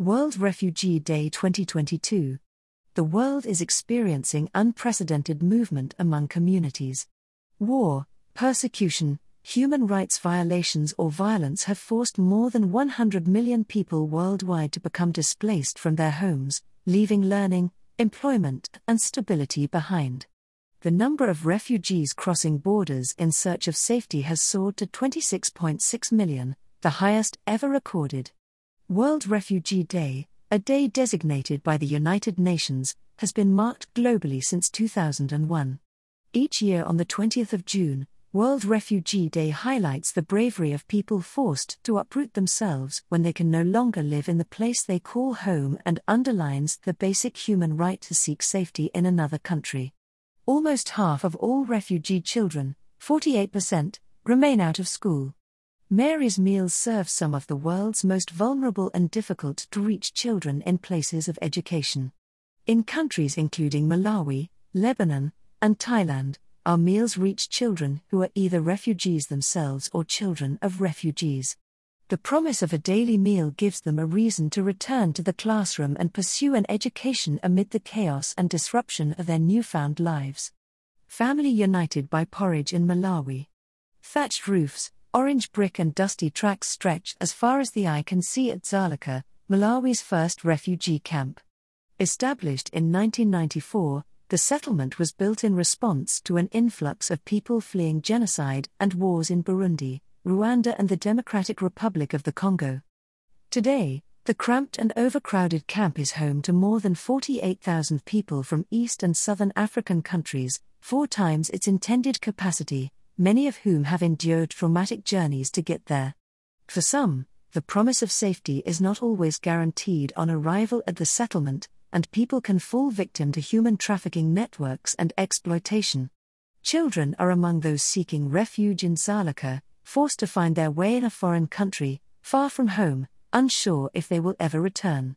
World Refugee Day 2022. The world is experiencing unprecedented movement among communities. War, persecution, human rights violations, or violence have forced more than 100 million people worldwide to become displaced from their homes, leaving learning, employment, and stability behind. The number of refugees crossing borders in search of safety has soared to 26.6 million, the highest ever recorded. World Refugee Day, a day designated by the United Nations, has been marked globally since 2001. Each year on the 20th of June, World Refugee Day highlights the bravery of people forced to uproot themselves when they can no longer live in the place they call home and underlines the basic human right to seek safety in another country. Almost half of all refugee children, 48%, remain out of school. Mary's Meals serve some of the world's most vulnerable and difficult to reach children in places of education. In countries including Malawi, Lebanon, and Thailand, our meals reach children who are either refugees themselves or children of refugees. The promise of a daily meal gives them a reason to return to the classroom and pursue an education amid the chaos and disruption of their newfound lives. Family united by porridge in Malawi. Thatched roofs, Orange brick and dusty tracks stretch as far as the eye can see at Dzaleka, Malawi's first refugee camp. Established in 1994, the settlement was built in response to an influx of people fleeing genocide and wars in Burundi, Rwanda, and the Democratic Republic of the Congo. Today, the cramped and overcrowded camp is home to more than 48,000 people from East and Southern African countries, four times its intended capacity, many of whom have endured traumatic journeys to get there. For some, the promise of safety is not always guaranteed on arrival at the settlement, and people can fall victim to human trafficking networks and exploitation. Children are among those seeking refuge in Dzaleka, forced to find their way in a foreign country, far from home, unsure if they will ever return.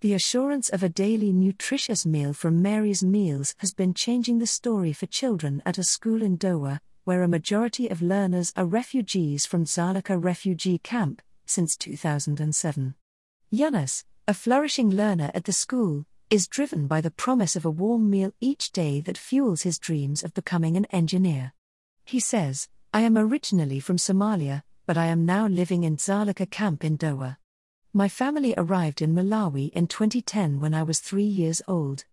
The assurance of a daily nutritious meal from Mary's Meals has been changing the story for children at a school in Dowa, where a majority of learners are refugees from Dzaleka refugee camp, since 2007. Yunus, a flourishing learner at the school, is driven by the promise of a warm meal each day that fuels his dreams of becoming an engineer. He says, I am originally from Somalia, but I am now living in Dzaleka camp in Dowa. My family arrived in Malawi in 2010 when I was three years old.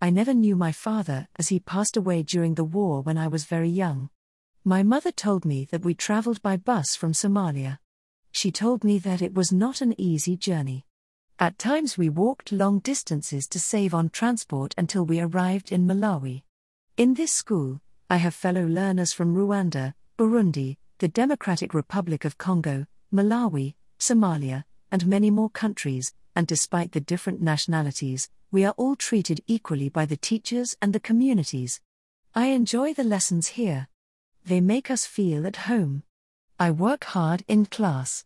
I never knew my father as he passed away during the war when I was very young. My mother told me that we traveled by bus from Somalia. She told me that it was not an easy journey. At times we walked long distances to save on transport until we arrived in Malawi. In this school, I have fellow learners from Rwanda, Burundi, the Democratic Republic of Congo, Malawi, Somalia, and many more countries, and despite the different nationalities, we are all treated equally by the teachers and the communities. I enjoy the lessons here they make us feel at home. I work hard in class.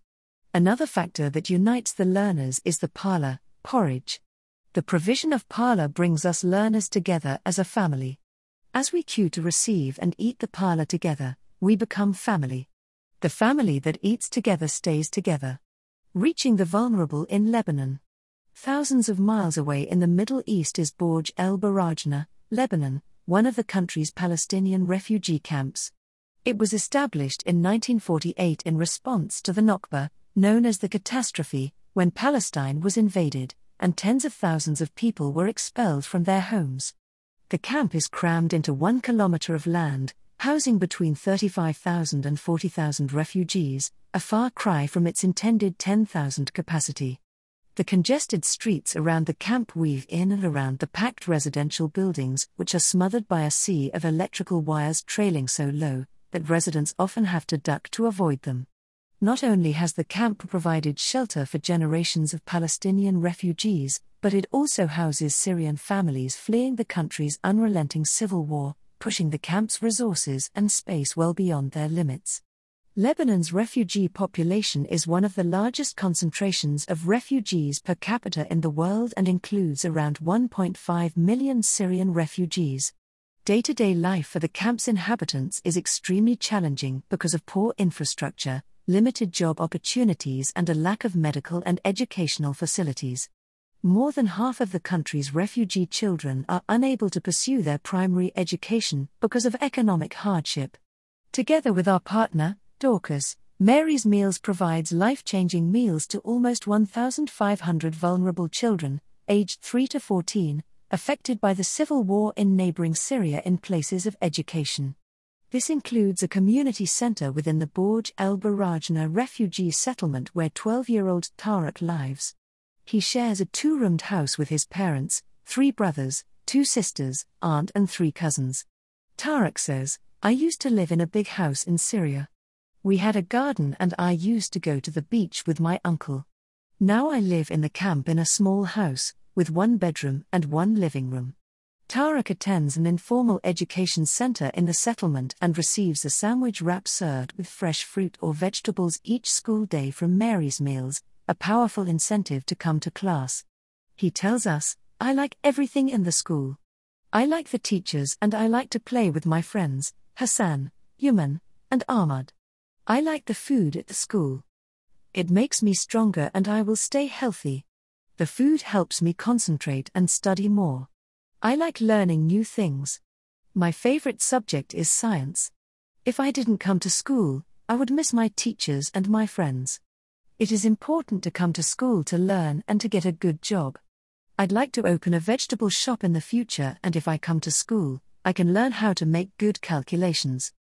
Another factor that unites the learners is the phala, porridge. The provision of phala brings us learners together as a family. As we queue to receive and eat the phala together, we become family. The family that eats together stays together. Reaching the vulnerable in Lebanon. Thousands of miles away in the Middle East is Borj el Barajna, Lebanon, one of the country's Palestinian refugee camps. It was established in 1948 in response to the Nakba, known as the catastrophe, when Palestine was invaded, and tens of thousands of people were expelled from their homes. The camp is crammed into one kilometer of land, housing between 35,000 and 40,000 refugees, a far cry from its intended 10,000 capacity. The congested streets around the camp weave in and around the packed residential buildings, which are smothered by a sea of electrical wires trailing so low that residents often have to duck to avoid them. Not only has the camp provided shelter for generations of Palestinian refugees, but it also houses Syrian families fleeing the country's unrelenting civil war, pushing the camp's resources and space well beyond their limits. Lebanon's refugee population is one of the largest concentrations of refugees per capita in the world and includes around 1.5 million Syrian refugees. Day to day life for the camp's inhabitants is extremely challenging because of poor infrastructure, limited job opportunities, and a lack of medical and educational facilities. More than half of the country's refugee children are unable to pursue their primary education because of economic hardship. Together with our partner, Dorcas, Mary's Meals provides life changing meals to almost 1,500 vulnerable children, aged 3 to 14, affected by the civil war in neighboring Syria in places of education. This includes a community center within the Borj el Barajna refugee settlement where 12 year old Tarek lives. He shares a two roomed house with his parents, three brothers, two sisters, aunt, and three cousins. Tarek says, I used to live in a big house in Syria. We had a garden and I used to go to the beach with my uncle. Now I live in the camp in a small house, with one bedroom and one living room. Tarek attends an informal education center in the settlement and receives a sandwich wrap served with fresh fruit or vegetables each school day from Mary's Meals, a powerful incentive to come to class. He tells us, I like everything in the school. I like the teachers and I like to play with my friends, Hassan, Yuman, and Ahmad. I like the food at the school. It makes me stronger and I will stay healthy. The food helps me concentrate and study more. I like learning new things. My favorite subject is science. If I didn't come to school, I would miss my teachers and my friends. It is important to come to school to learn and to get a good job. I'd like to open a vegetable shop in the future, and if I come to school, I can learn how to make good calculations.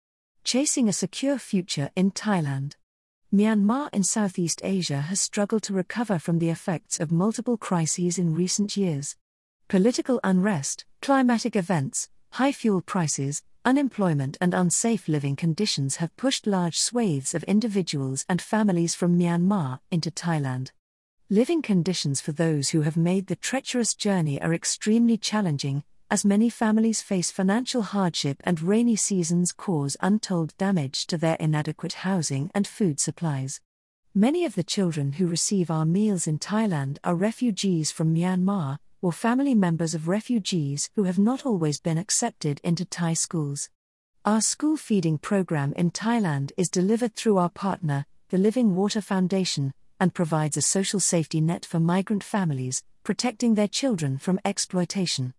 Chasing a secure future in Thailand. Myanmar in Southeast Asia has struggled to recover from the effects of multiple crises in recent years. Political unrest, climatic events, high fuel prices, unemployment and unsafe living conditions have pushed large swathes of individuals and families from Myanmar into Thailand. Living conditions for those who have made the treacherous journey are extremely challenging, as many families face financial hardship and rainy seasons cause untold damage to their inadequate housing and food supplies. Many of the children who receive our meals in Thailand are refugees from Myanmar, or family members of refugees who have not always been accepted into Thai schools. Our school feeding program in Thailand is delivered through our partner, the Living Water Foundation, and provides a social safety net for migrant families, protecting their children from exploitation.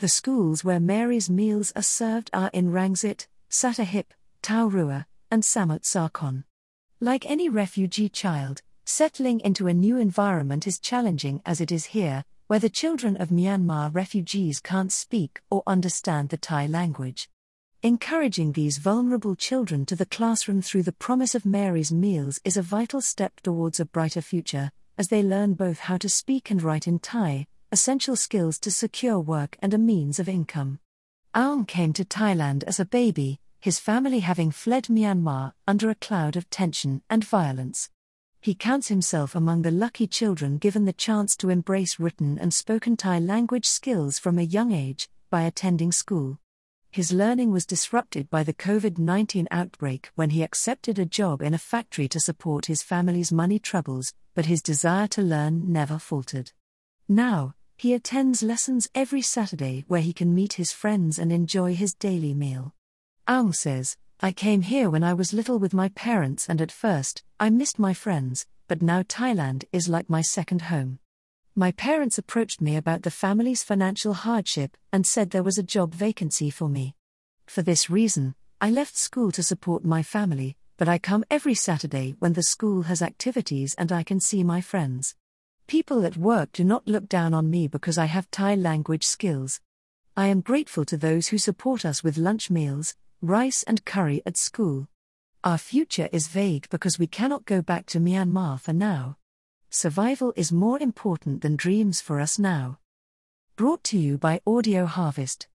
The schools where Mary's meals are served are in Rangsit, Sattahip, Taurua, and Samut Sakhon. Like any refugee child, settling into a new environment is challenging as it is here, where the children of Myanmar refugees can't speak or understand the Thai language. Encouraging these vulnerable children to the classroom through the promise of Mary's meals is a vital step towards a brighter future, as they learn both how to speak and write in Thai, essential skills to secure work and a means of income. Aung came to Thailand as a baby, his family having fled Myanmar under a cloud of tension and violence he counts himself among the lucky children given the chance to embrace written and spoken Thai language skills from a young age by attending school. His learning was disrupted by the COVID 19 outbreak when he accepted a job in a factory to support his family's money troubles, but his desire to learn never faltered. Now, he attends lessons every Saturday where he can meet his friends and enjoy his daily meal. Aung says, I came here when I was little with my parents, and at first, I missed my friends, but now Thailand is like my second home. My parents approached me about the family's financial hardship and said there was a job vacancy for me. For this reason, I left school to support my family, but I come every Saturday when the school has activities and I can see my friends. People at work do not look down on me because I have Thai language skills. I am grateful to those who support us with lunch meals, rice and curry at school. Our future is vague because we cannot go back to Myanmar for now. Survival is more important than dreams for us now. Brought to you by Audio Harvest.